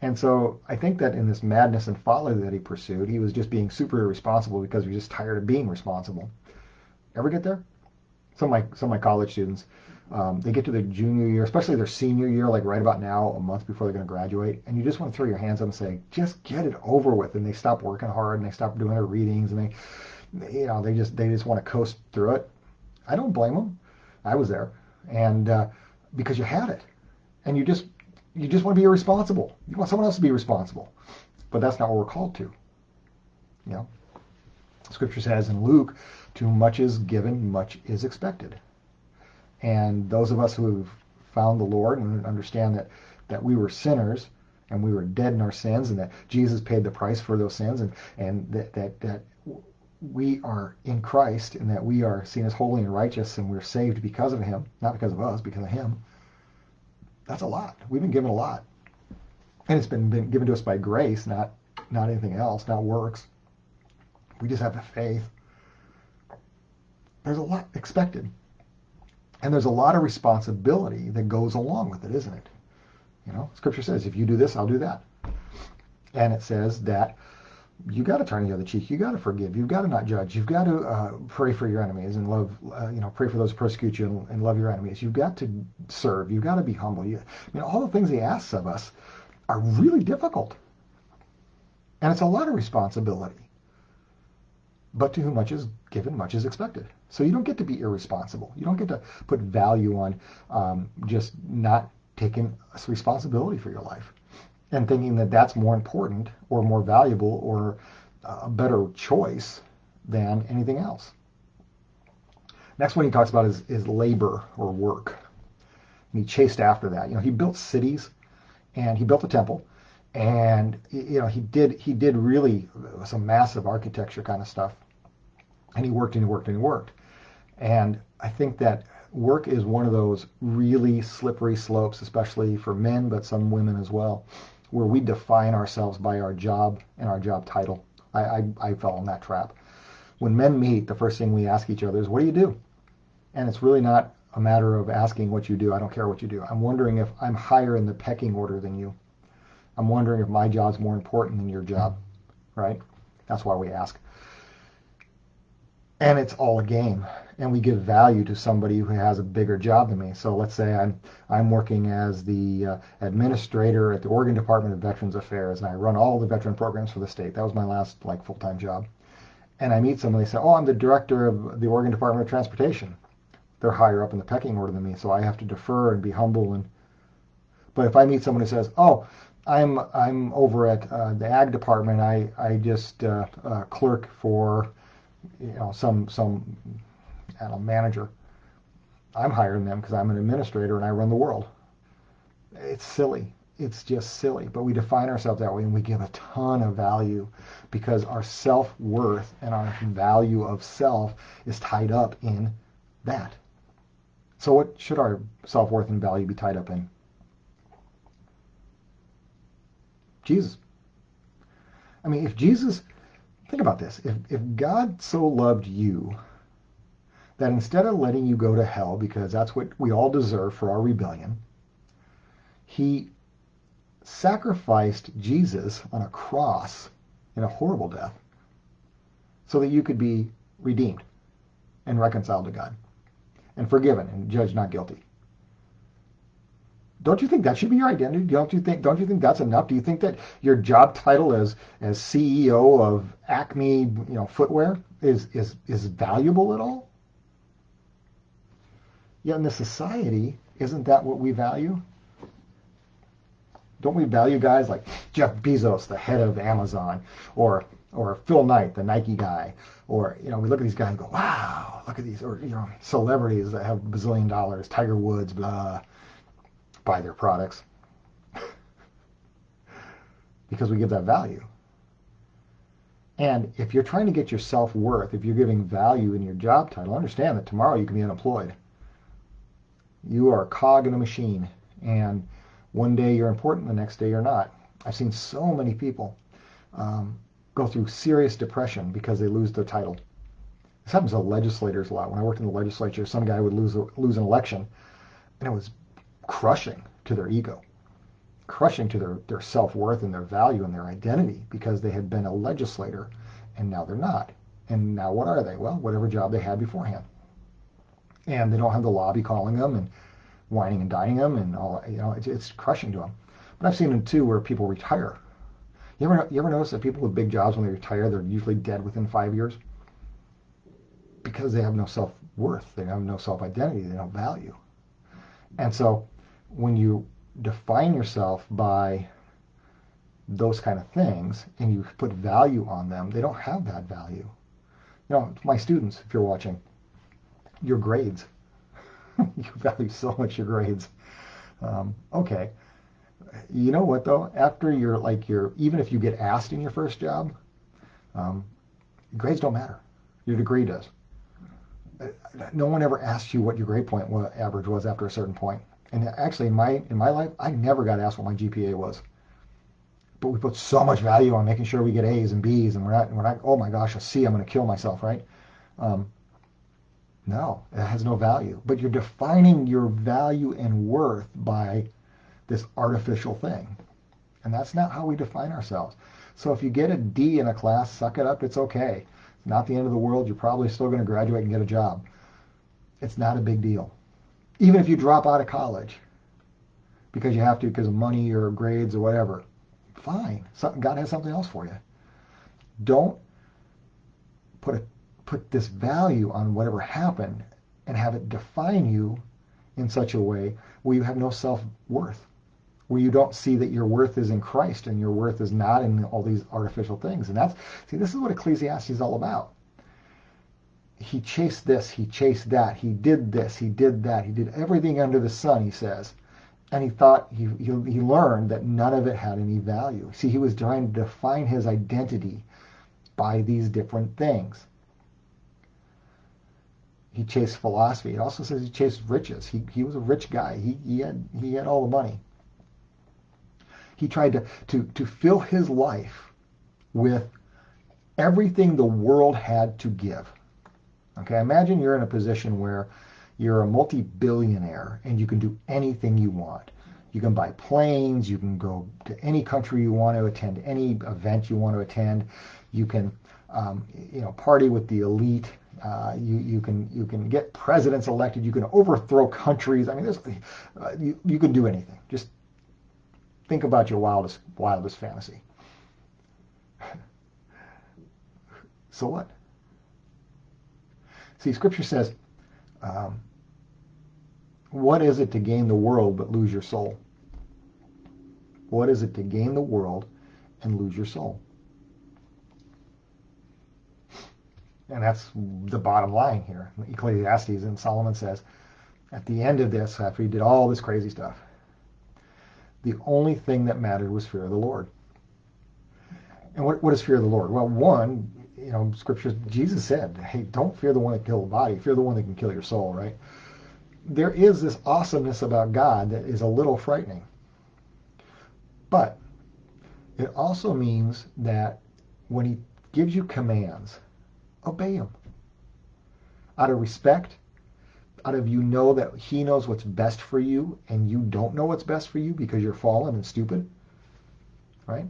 And so I think that in this madness and folly that he pursued, he was just being super irresponsible because he was just tired of being responsible. Ever get there? Some of my some of my college students, um, they get to their junior year, especially their senior year, like right about now, a month before they're going to graduate, and you just want to throw your hands up and say, just get it over with. And they stop working hard and they stop doing their readings and they, you know, they just they just want to coast through it. I don't blame them. I was there, and uh, because you had it, and you just you just want to be irresponsible. You want someone else to be responsible, but that's not what we're called to. You know, Scripture says in Luke, "Too much is given, much is expected." And those of us who have found the Lord and understand that, that we were sinners and we were dead in our sins and that Jesus paid the price for those sins and, and that, that, that we are in Christ and that we are seen as holy and righteous and we're saved because of him, not because of us, because of him. That's a lot. We've been given a lot. And it's been, been given to us by grace, not not anything else, not works. We just have the faith. There's a lot expected. And there's a lot of responsibility that goes along with it, isn't it? You know, Scripture says, if you do this, I'll do that. And it says that you got to turn the other cheek. You got to forgive. You've got to not judge. You've got to uh, pray for your enemies and love. Uh, you know, pray for those who persecute you and, and, love your enemies. You've got to serve. You've got to be humble. You, I mean, all the things He asks of us are really difficult, and it's a lot of responsibility. But to whom much is given, much is expected. So you don't get to be irresponsible. You don't get to put value on um, just not taking responsibility for your life and thinking that that's more important or more valuable or a better choice than anything else. Next one he talks about is, is labor or work. And he chased after that. You know, he built cities and he built a temple and you know he did he did really some massive architecture kind of stuff and he worked and he worked and he worked and I think that work is one of those really slippery slopes, especially for men, but some women as well, where we define ourselves by our job and our job title. I, I, I fell in that trap. When men meet, the first thing we ask each other is, what do you do? And it's really not a matter of asking what you do. I don't care what you do. I'm wondering if I'm higher in the pecking order than you. I'm wondering if my job's more important than your job, right? That's why we ask and it's all a game and we give value to somebody who has a bigger job than me. So let's say i'm i'm working as the uh, administrator at the oregon department of veterans affairs and i run all the veteran programs for the state. That was my last like full-time job. And i meet somebody they say oh i'm the director of the oregon department of transportation. They're higher up in the pecking order than me so i have to defer and be humble and but if i meet someone who says oh i'm i'm over at uh, the ag department i i just uh, uh clerk for you know, some some I don't know, manager. I'm hiring them because I'm an administrator and I run the world. It's silly. It's just silly. But we define ourselves that way and we give a ton of value because our self worth and our value of self is tied up in that. So, what should our self worth and value be tied up in? Jesus. I mean, if Jesus, think about this. If, if God so loved you that instead of letting you go to hell, because that's what we all deserve for our rebellion, he sacrificed Jesus on a cross in a horrible death so that you could be redeemed and reconciled to God and forgiven and judged not guilty. Don't you think that should be your identity? Don't you think don't you think that's enough? Do you think that your job title as as CEO of Acme, you know, footwear is is is valuable at all? Yet in the society, isn't that what we value? Don't we value guys like Jeff Bezos, the head of Amazon, or or Phil Knight, the Nike guy, or you know, we look at these guys and go, "Wow, look at these," or you know, celebrities that have a bazillion dollars, Tiger Woods, blah buy their products because we give that value. And if you're trying to get your self worth, if you're giving value in your job title, understand that tomorrow you can be unemployed. You are a cog in a machine, and one day you're important, the next day you're not. I've seen so many people um, go through serious depression because they lose their title. This happens to legislators a lot. When I worked in the legislature, some guy would lose lose an election, and it was crushing to their ego, crushing to their, their self-worth and their value and their identity because they had been a legislator and now they're not. And now what are they? Well, whatever job they had beforehand. And they don't have the lobby calling them and wining and dining them and all, you know, it's, it's crushing to them. But I've seen them too where people retire. You ever, you ever notice that people with big jobs, when they retire, they're usually dead within five years? Because they have no self-worth. They have no self-identity. They don't value. And so when you define yourself by those kind of things and you put value on them, they don't have that value. You know, my students, if you're watching, your grades. you value so much your grades. Um, okay. You know what though? After you're like you're even if you get asked in your first job, um, grades don't matter. Your degree does. No one ever asked you what your grade point average was after a certain point. And actually, in my in my life, I never got asked what my GPA was. But we put so much value on making sure we get A's and B's, and we're not we're not. Oh my gosh, a C, I'm going to kill myself, right? Um, no, it has no value. But you're defining your value and worth by this artificial thing, and that's not how we define ourselves. So if you get a D in a class, suck it up. It's okay. It's not the end of the world. You're probably still going to graduate and get a job. It's not a big deal even if you drop out of college because you have to because of money or grades or whatever, fine. God has something else for you. Don't put a, put this value on whatever happened and have it define you in such a way where you have no self-worth, where you don't see that your worth is in Christ and your worth is not in all these artificial things. And that's see, this is what Ecclesiastes is all about he chased this, he chased that, he did this, he did that, he did everything under the sun, he says. And he thought, he, he, he learned that none of it had any value. See, he was trying to define his identity by these different things. He chased philosophy. It also says he chased riches. He, he was a rich guy. He, he, had, he had all the money. He tried to, to, to fill his life with everything the world had to give. Okay, imagine you're in a position where you're a multi-billionaire and you can do anything you want. You can buy planes, you can go to any country you want to attend, any event you want to attend. You can, um, you know, party with the elite. Uh, you, you can you can get presidents elected. You can overthrow countries. I mean, there's, uh, you, you can do anything. Just think about your wildest wildest fantasy. so what? See, Scripture says, um, what is it to gain the world but lose your soul? What is it to gain the world and lose your soul? And that's the bottom line here. Ecclesiastes and Solomon says, at the end of this, after he did all this crazy stuff, the only thing that mattered was fear of the Lord. And what, what is fear of the Lord? Well, one, you know, scriptures, Jesus said, hey, don't fear the one that kills the body, fear the one that can kill your soul, right? There is this awesomeness about God that is a little frightening. But it also means that when he gives you commands, obey him. Out of respect, out of you know that he knows what's best for you and you don't know what's best for you because you're fallen and stupid, right?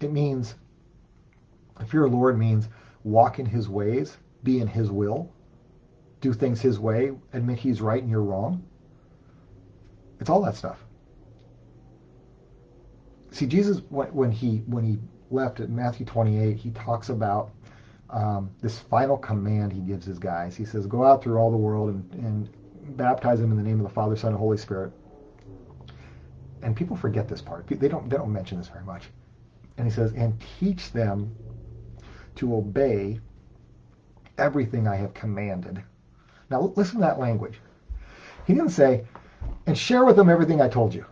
It means, if your Lord means walk in his ways, be in his will, do things his way, admit he's right and you're wrong. It's all that stuff. See, Jesus, when he when he left at Matthew 28, he talks about um, this final command he gives his guys. He says, "Go out through all the world and, and baptize them in the name of the Father, Son, and Holy Spirit." And people forget this part. They don't they don't mention this very much. And he says, "And teach them to obey everything I have commanded." Now listen to that language. He didn't say, "And share with them everything I told you."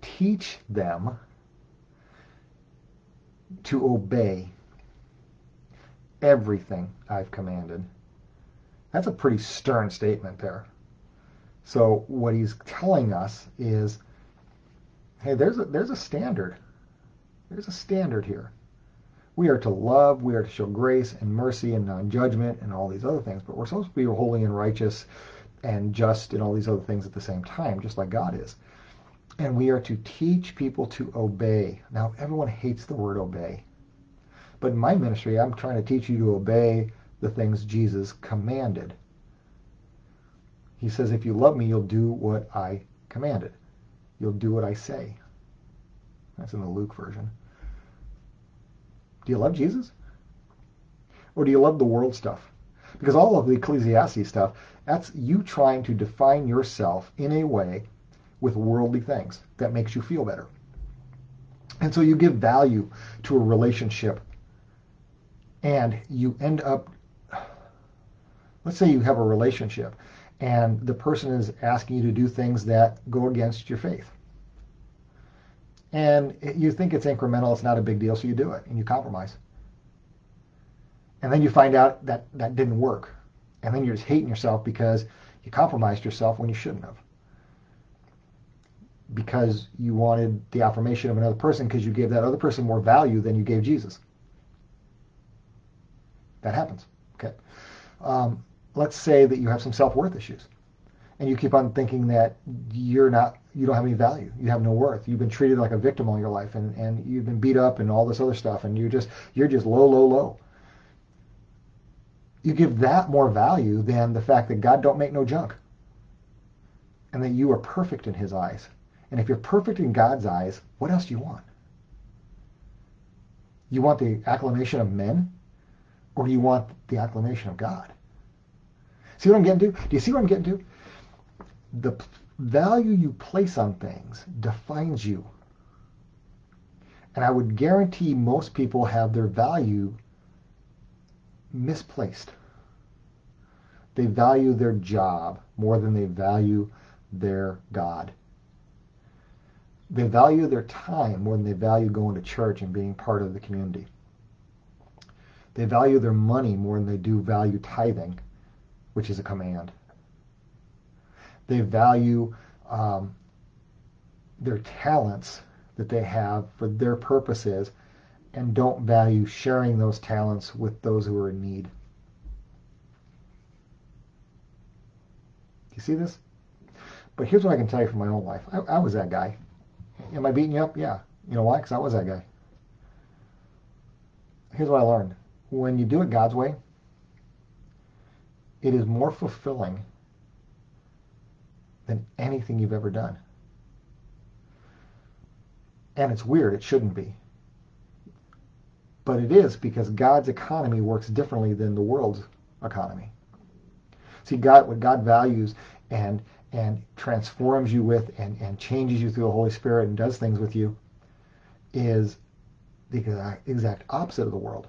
Teach them to obey everything I've commanded. That's a pretty stern statement there. So what he's telling us is, hey, there's a, there's a standard. There's a standard here. We are to love, we are to show grace and mercy and non-judgment and all these other things, but we're supposed to be holy and righteous and just and all these other things at the same time, just like God is. And we are to teach people to obey. Now, everyone hates the word obey. But in my ministry, I'm trying to teach you to obey the things Jesus commanded. He says, if you love me, you'll do what I commanded. You'll do what I say. That's in the Luke version. Do you love Jesus? Or do you love the world stuff? Because all of the Ecclesiastes stuff, that's you trying to define yourself in a way with worldly things that makes you feel better. And so you give value to a relationship and you end up, let's say you have a relationship and the person is asking you to do things that go against your faith. And you think it's incremental, it's not a big deal, so you do it and you compromise. And then you find out that that didn't work. And then you're just hating yourself because you compromised yourself when you shouldn't have. Because you wanted the affirmation of another person because you gave that other person more value than you gave Jesus. That happens. Okay. Um, let's say that you have some self-worth issues, and you keep on thinking that you're not, you don't have any value, you have no worth, you've been treated like a victim all your life, and, and you've been beat up and all this other stuff, and you're just you're just low, low, low. You give that more value than the fact that God don't make no junk, and that you are perfect in His eyes. And if you're perfect in God's eyes, what else do you want? You want the acclamation of men? Or you want the acclamation of God? See what I'm getting to? Do you see what I'm getting to? The value you place on things defines you. And I would guarantee most people have their value misplaced. They value their job more than they value their God. They value their time more than they value going to church and being part of the community. They value their money more than they do value tithing, which is a command. They value um, their talents that they have for their purposes and don't value sharing those talents with those who are in need. You see this? But here's what I can tell you from my own life. I, I was that guy. Am I beating you up? Yeah. You know why? Because I was that guy. Here's what I learned when you do it God's way, it is more fulfilling than anything you've ever done. And it's weird, it shouldn't be. But it is because God's economy works differently than the world's economy. See, God, what God values and and transforms you with and, and changes you through the Holy Spirit and does things with you is the exact opposite of the world.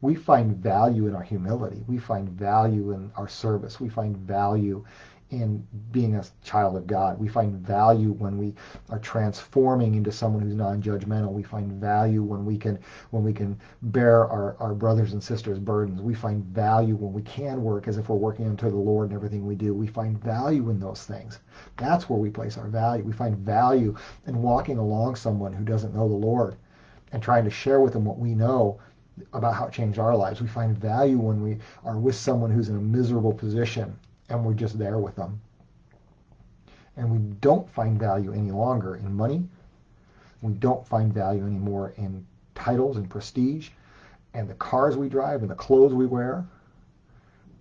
We find value in our humility. We find value in our service. We find value in being a child of God. We find value when we are transforming into someone who's non-judgmental. We find value when we can when we can bear our, our brothers and sisters' burdens. We find value when we can work as if we're working unto the Lord in everything we do. We find value in those things. That's where we place our value. We find value in walking along someone who doesn't know the Lord and trying to share with them what we know about how it changed our lives. We find value when we are with someone who's in a miserable position and we're just there with them. And we don't find value any longer in money. We don't find value anymore in titles and prestige and the cars we drive and the clothes we wear.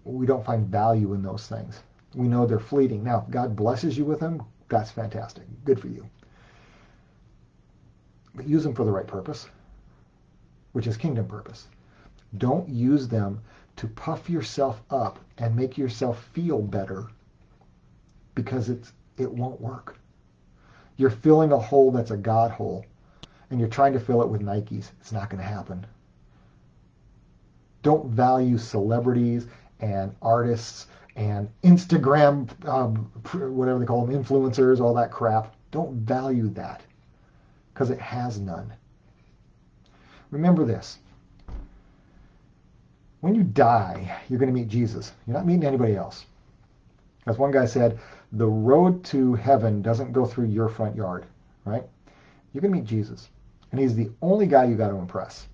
We don't find value in those things. We know they're fleeting. Now, if God blesses you with them, that's fantastic. Good for you. But use them for the right purpose, which is kingdom purpose. Don't use them to puff yourself up and make yourself feel better because it's it won't work. You're filling a hole that's a God hole and you're trying to fill it with Nikes. It's not going to happen. Don't value celebrities and artists and Instagram, um, whatever they call them, influencers, all that crap. Don't value that because it has none. Remember this when you die, you're going to meet Jesus. You're not meeting anybody else. As one guy said, the road to heaven doesn't go through your front yard, right? You're going to meet Jesus. And he's the only guy you got to impress.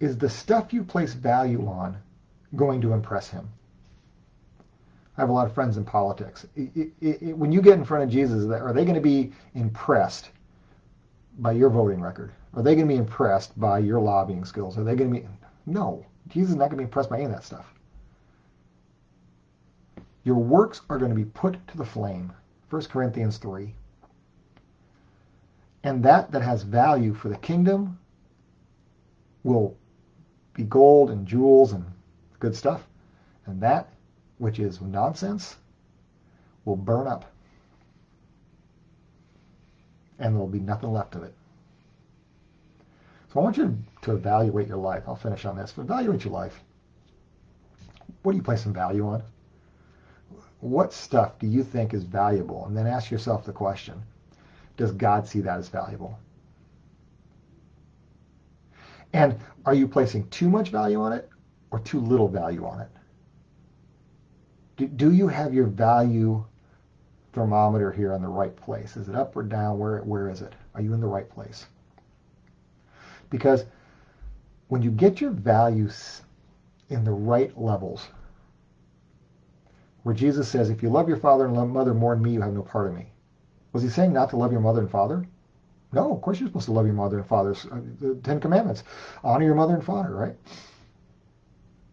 Is the stuff you place value on going to impress him? I have a lot of friends in politics. It, it, it, when you get in front of Jesus, are they going to be impressed by your voting record? Are they going to be impressed by your lobbying skills? Are they going to be? No. Jesus is not going to be impressed by any of that stuff. Your works are going to be put to the flame. 1 Corinthians 3. And that that has value for the kingdom will be gold and jewels and good stuff. And that which is nonsense will burn up. And there will be nothing left of it. So I want you to evaluate your life. I'll finish on this. Evaluate your life. What do you place some value on? What stuff do you think is valuable? And then ask yourself the question, does God see that as valuable? And are you placing too much value on it or too little value on it? Do, do you have your value thermometer here in the right place? Is it up or down? Where, where is it? Are you in the right place? Because when you get your values in the right levels, where Jesus says, if you love your father and mother more than me, you have no part of me. Was he saying not to love your mother and father? No, of course you're supposed to love your mother and father. Uh, the Ten Commandments. Honor your mother and father, right?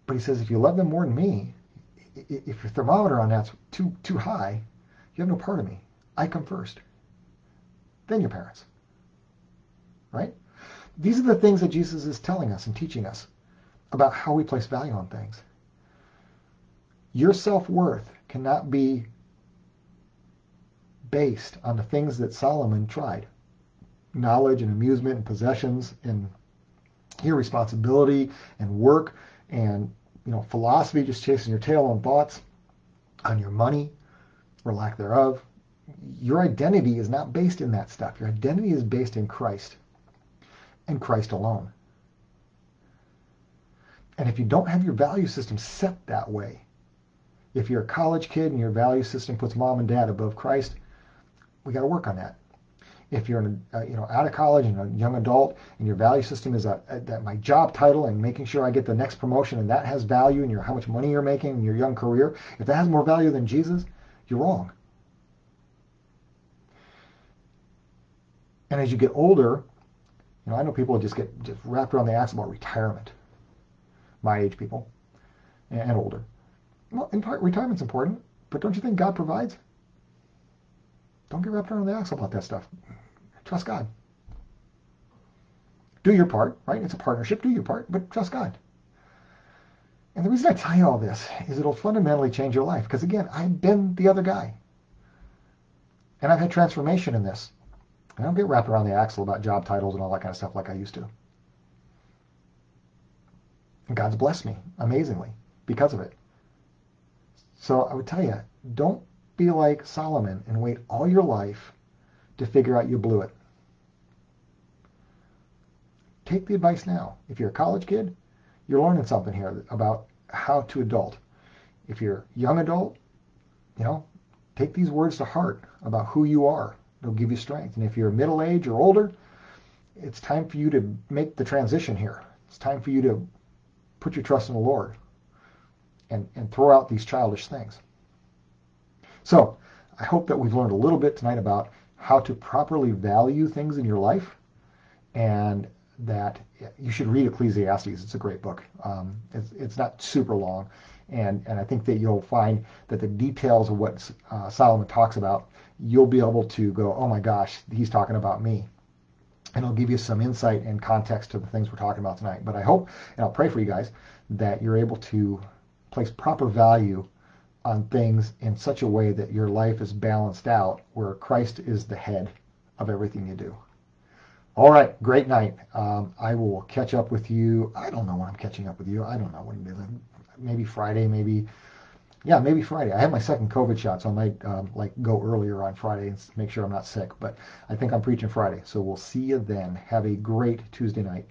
But he says, if you love them more than me, if your thermometer on that's too too high, you have no part of me. I come first. Then your parents. Right? These are the things that Jesus is telling us and teaching us about how we place value on things. Your self-worth cannot be based on the things that Solomon tried. Knowledge and amusement and possessions and irresponsibility and work and you know philosophy, just chasing your tail on thoughts, on your money or lack thereof. Your identity is not based in that stuff. Your identity is based in Christ and Christ alone. And if you don't have your value system set that way, if you're a college kid and your value system puts mom and dad above Christ, we got to work on that. If you're in a, uh, you know out of college and a young adult and your value system is a, a, that my job title and making sure I get the next promotion and that has value and your how much money you're making in your young career, if that has more value than Jesus, you're wrong. And as you get older, you know, I know people just get just wrapped around the axle about retirement. My age people and older. Well, in part, retirement's important, but don't you think God provides? Don't get wrapped around the axle about that stuff. Trust God. Do your part, right? It's a partnership. Do your part, but trust God. And the reason I tell you all this is it'll fundamentally change your life. Because again, I've been the other guy. And I've had transformation in this. I don't get wrapped around the axle about job titles and all that kind of stuff like I used to. And God's blessed me amazingly because of it. So I would tell you, don't be like Solomon and wait all your life to figure out you blew it. Take the advice now. If you're a college kid, you're learning something here about how to adult. If you're young adult, you know, take these words to heart about who you are. It'll give you strength. And if you're middle age or older, it's time for you to make the transition here. It's time for you to put your trust in the Lord and, and throw out these childish things. So I hope that we've learned a little bit tonight about how to properly value things in your life and that you should read Ecclesiastes. It's a great book. Um, it's, it's not super long. And, and I think that you'll find that the details of what uh, Solomon talks about, you'll be able to go, oh my gosh, he's talking about me. And it'll give you some insight and context to the things we're talking about tonight. But I hope, and I'll pray for you guys, that you're able to place proper value on things in such a way that your life is balanced out, where Christ is the head of everything you do. All right, great night. Um, I will catch up with you. I don't know when I'm catching up with you. I don't know when. Maybe Friday. Maybe, yeah, maybe Friday. I have my second COVID shot, so I might um, like go earlier on Friday and make sure I'm not sick. But I think I'm preaching Friday, so we'll see you then. Have a great Tuesday night.